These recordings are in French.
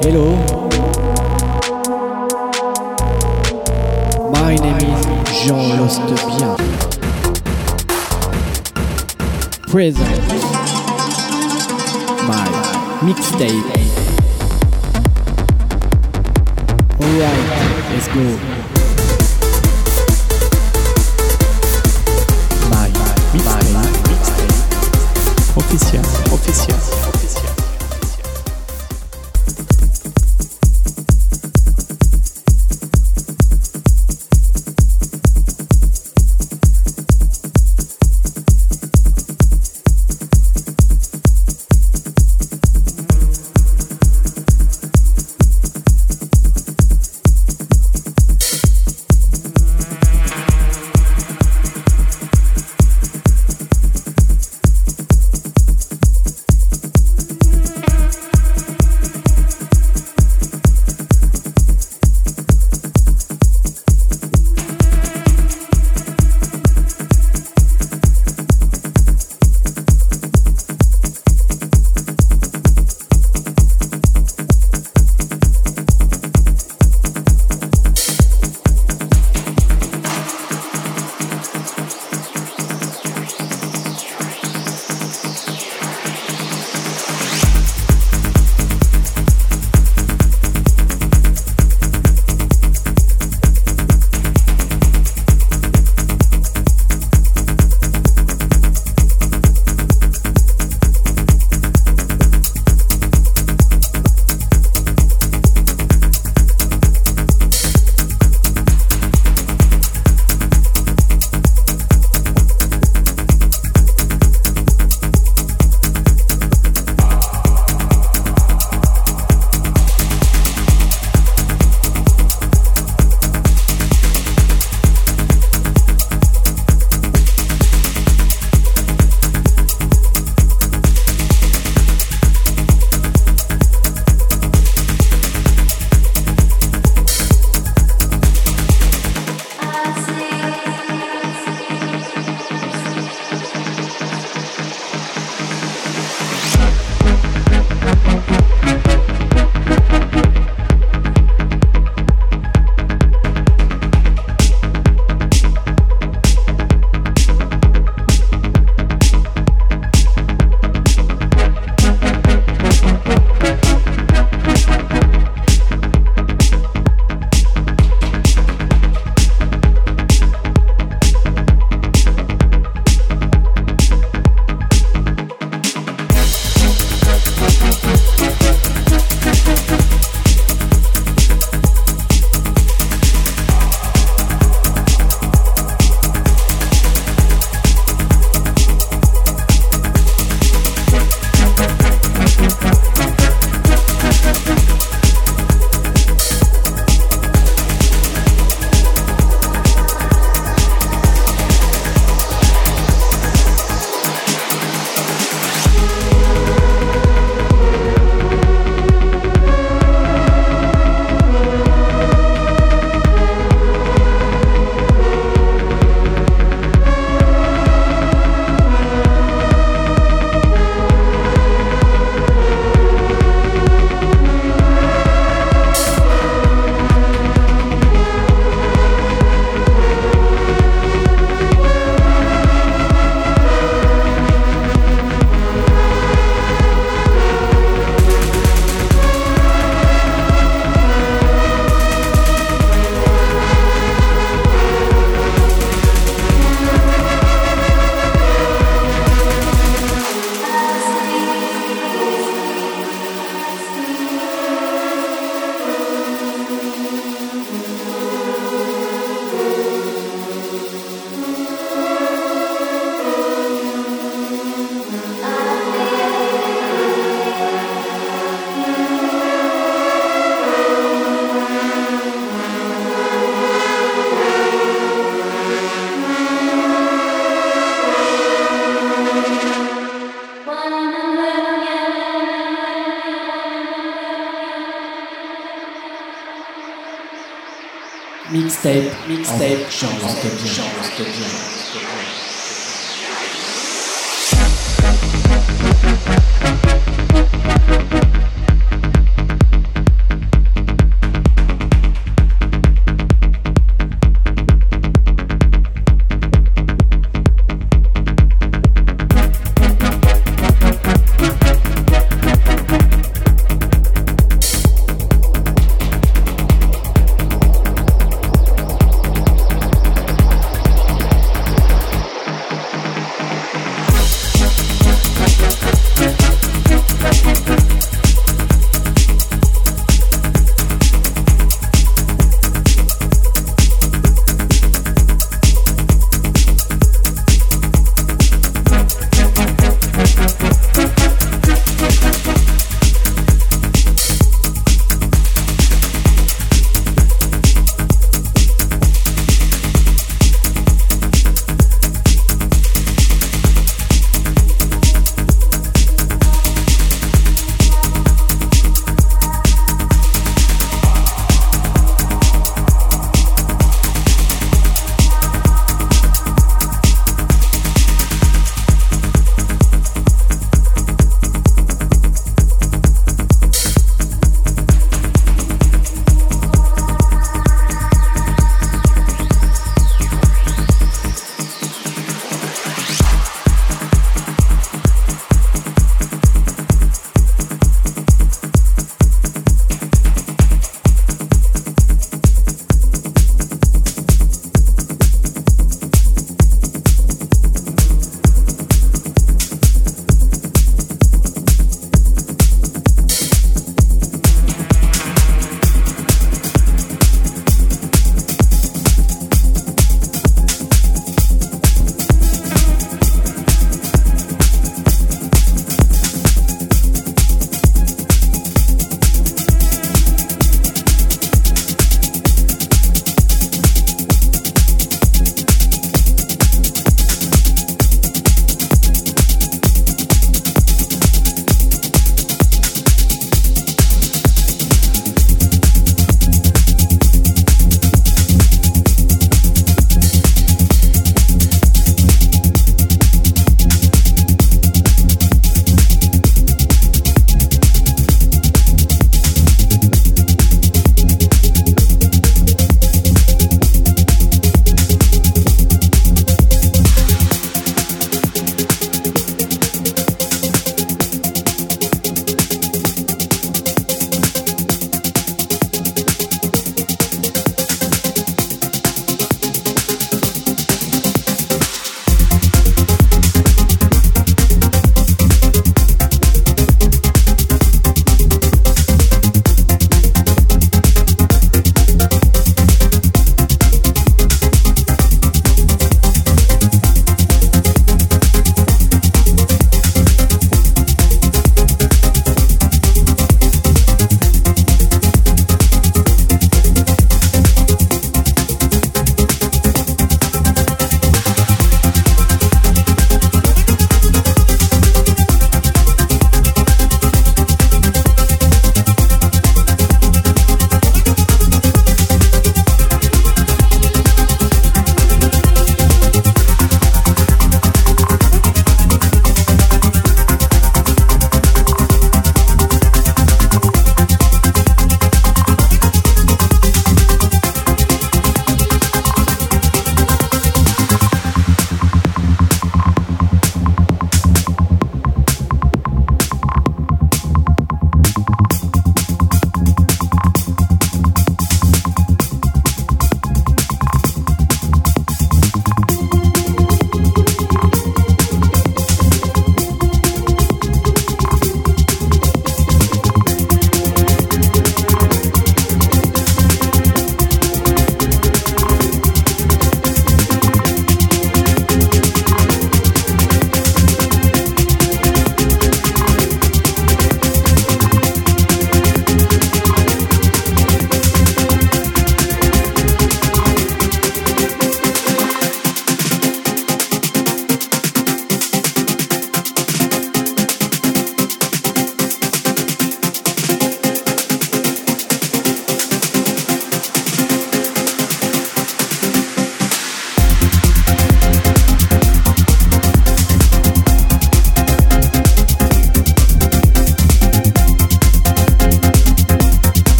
Hello. My name is Jean Lostebien. Present. My mixtape. Alright, let's go.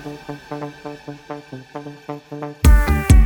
thank you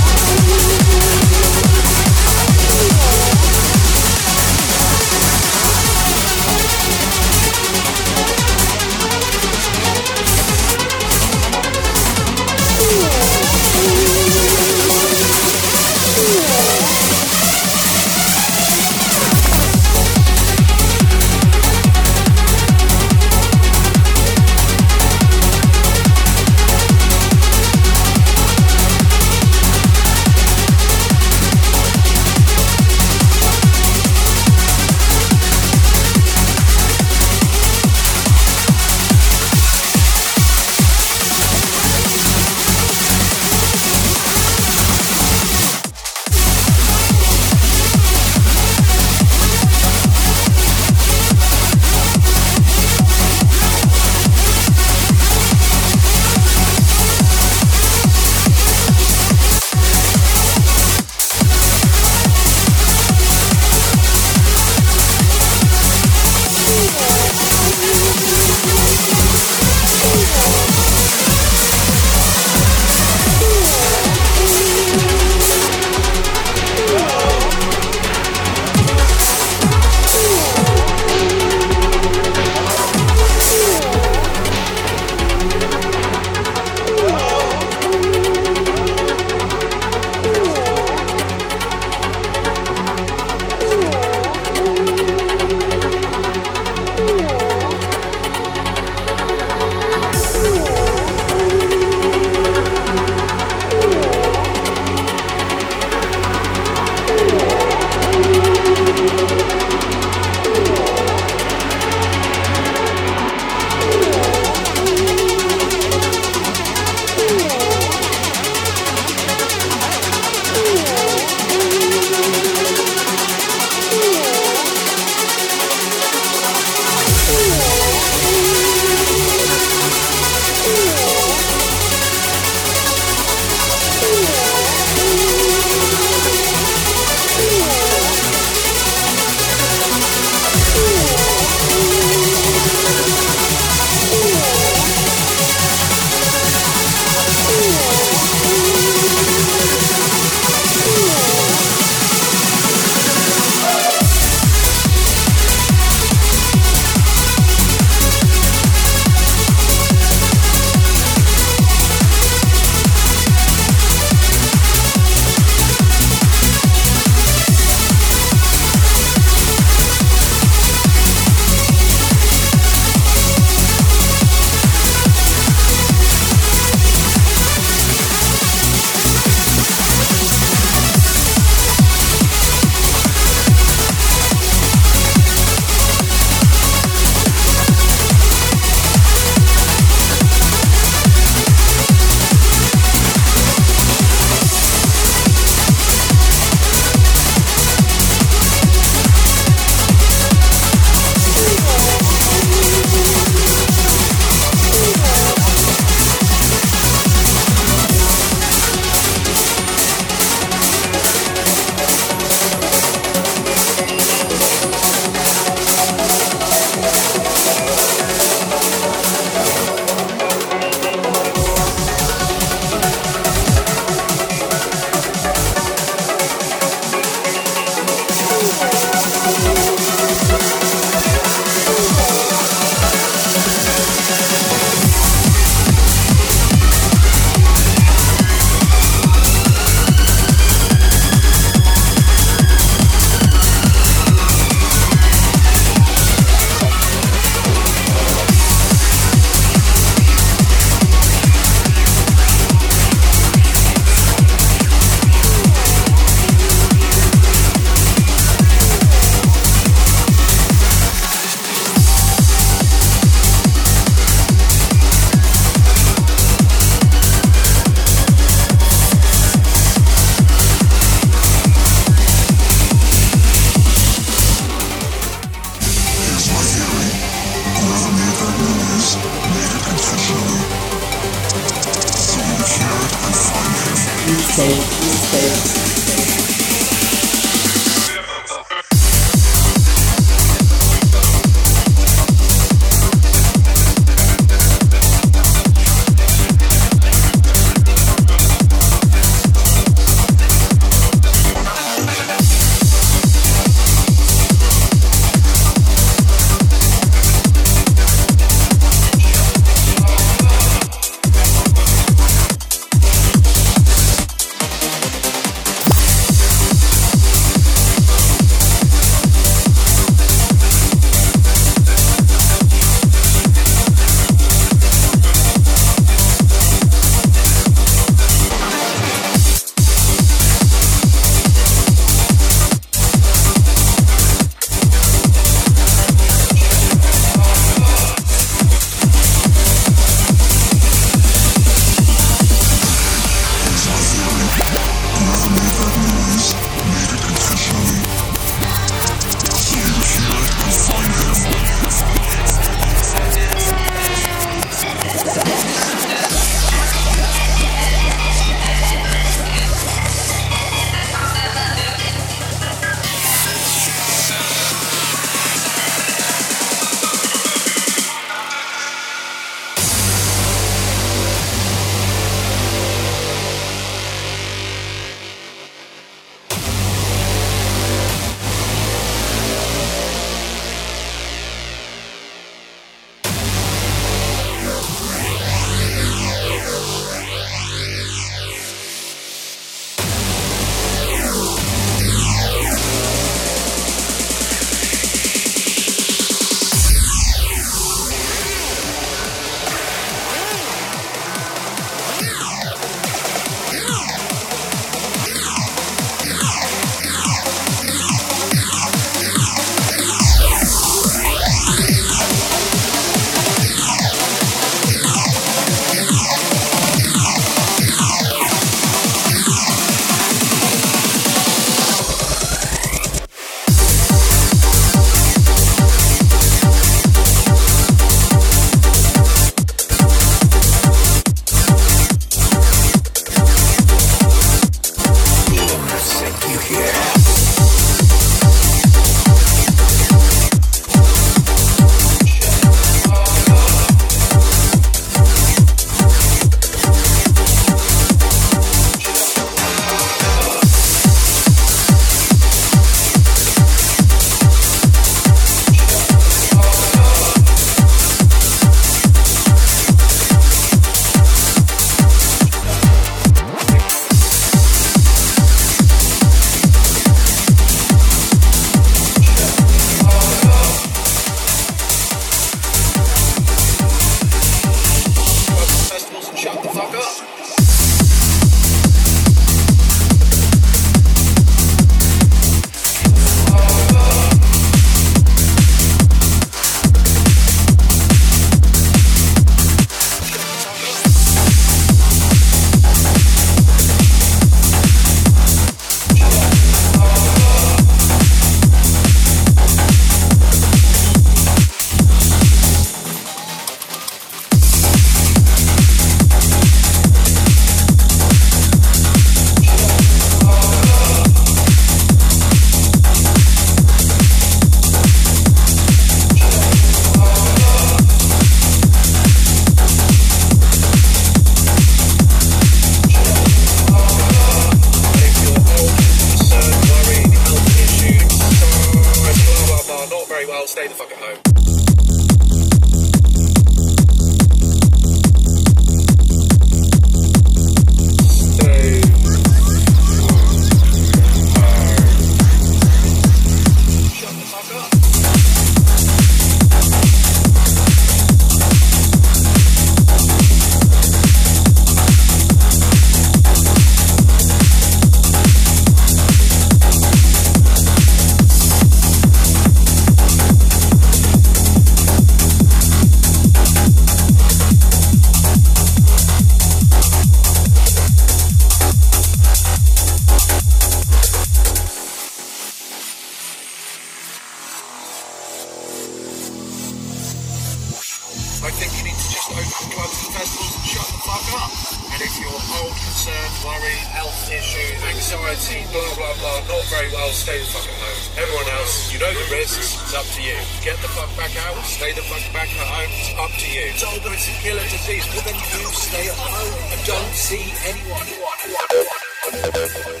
Thank you.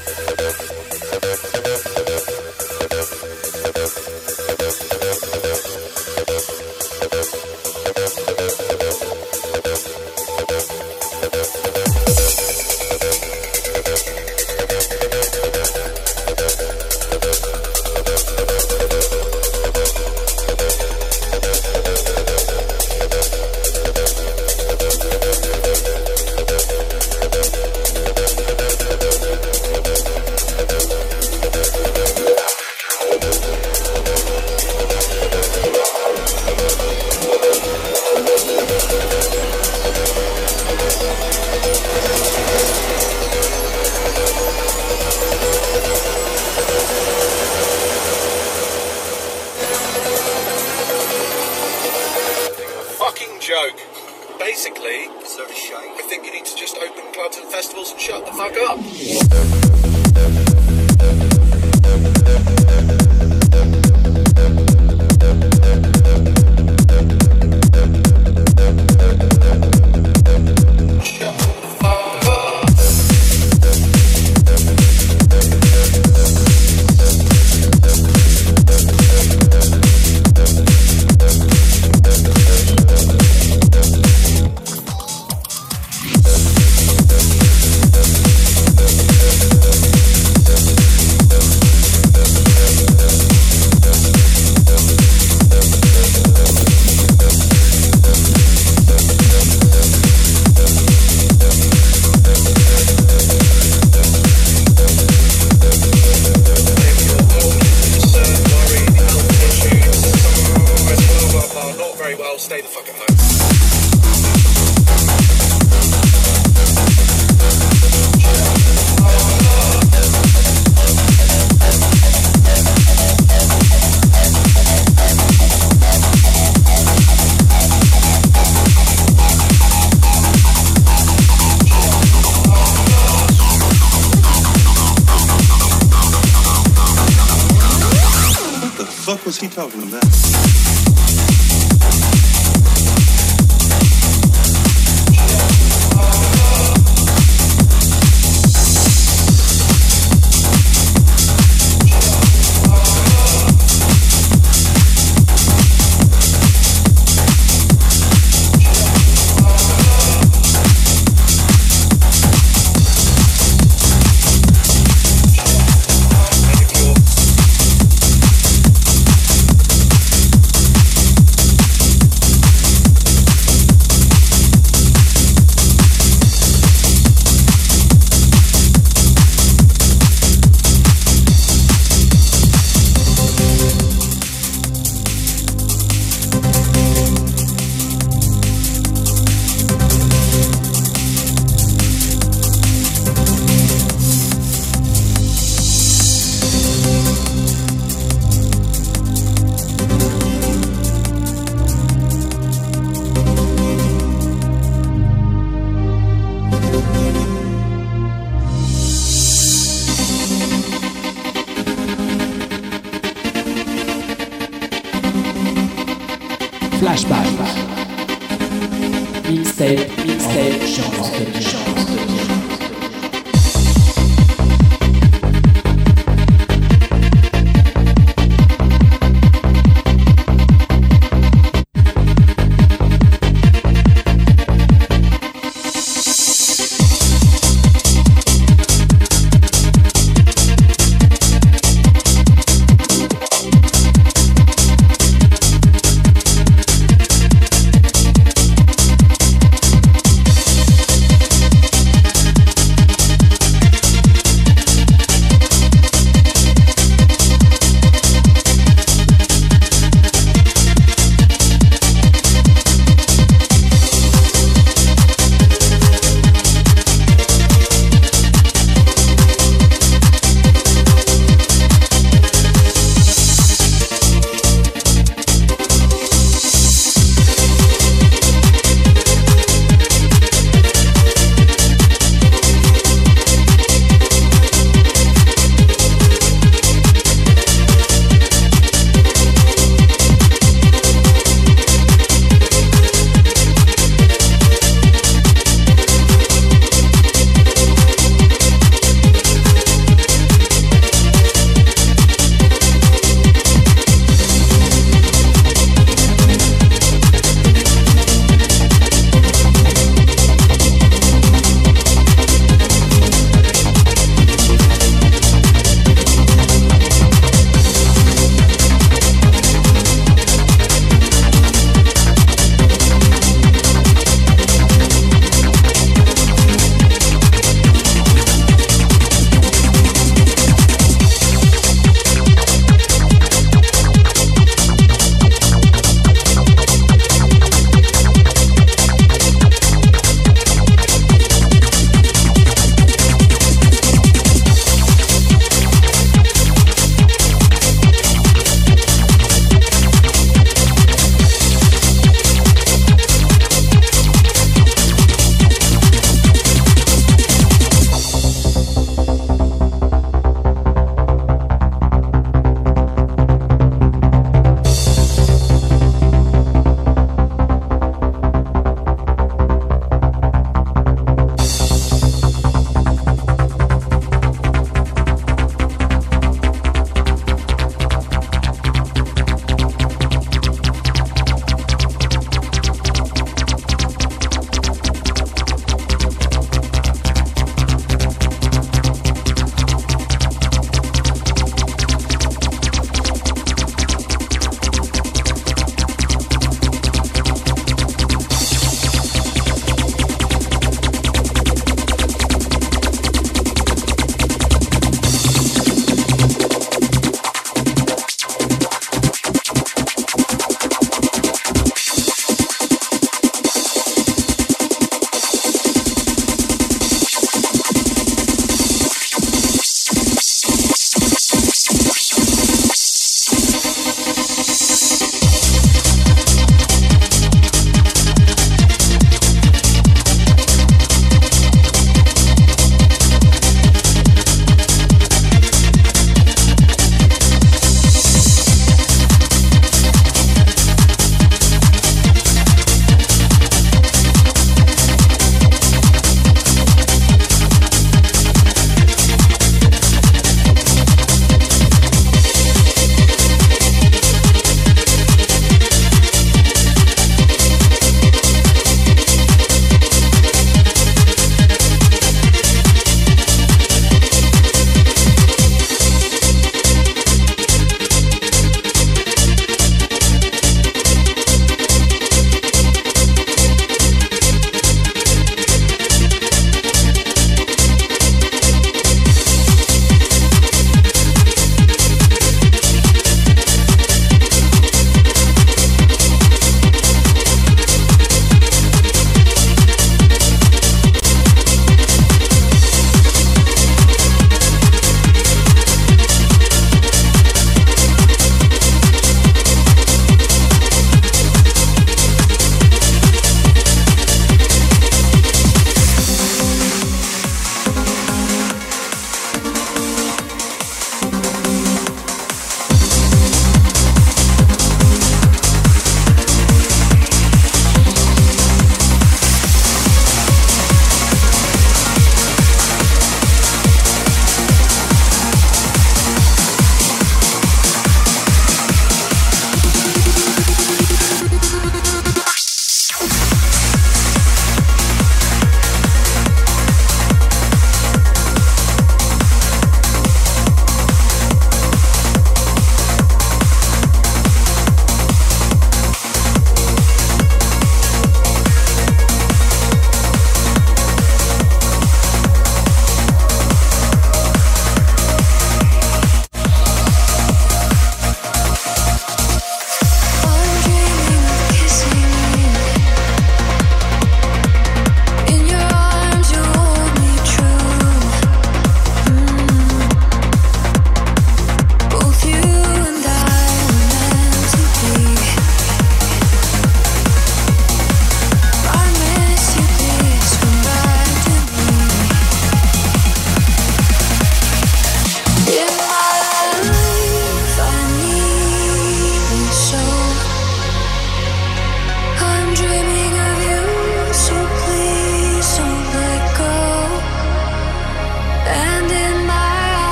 Flashback. Mixtape, mixtape, chance de chance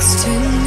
next to me,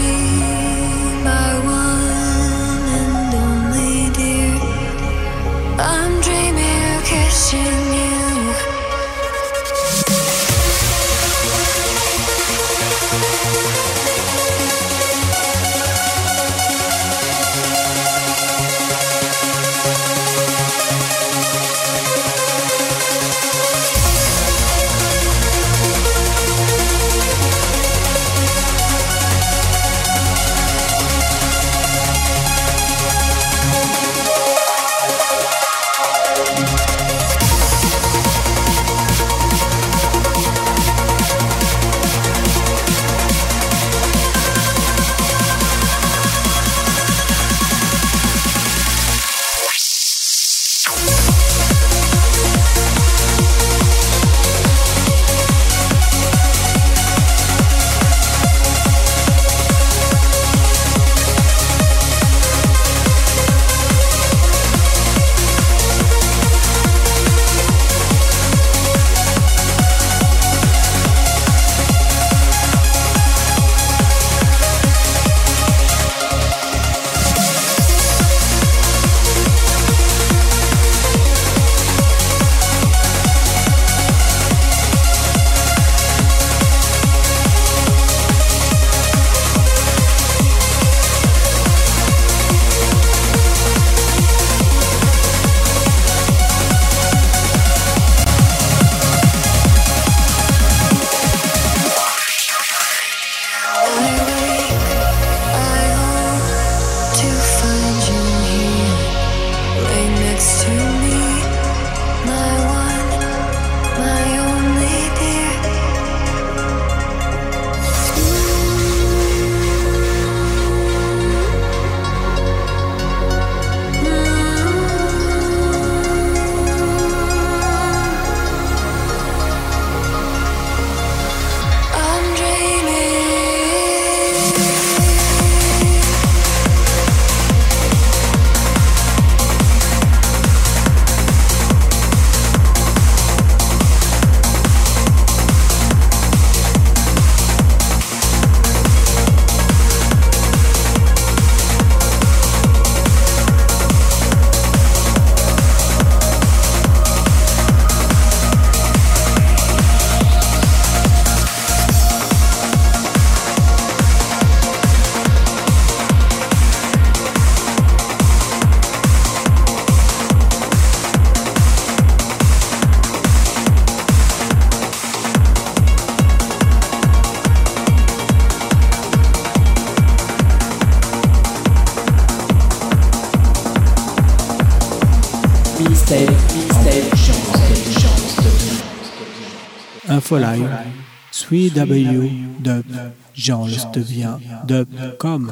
Infolive, 3W, dub, Jean Stevien, dub.com.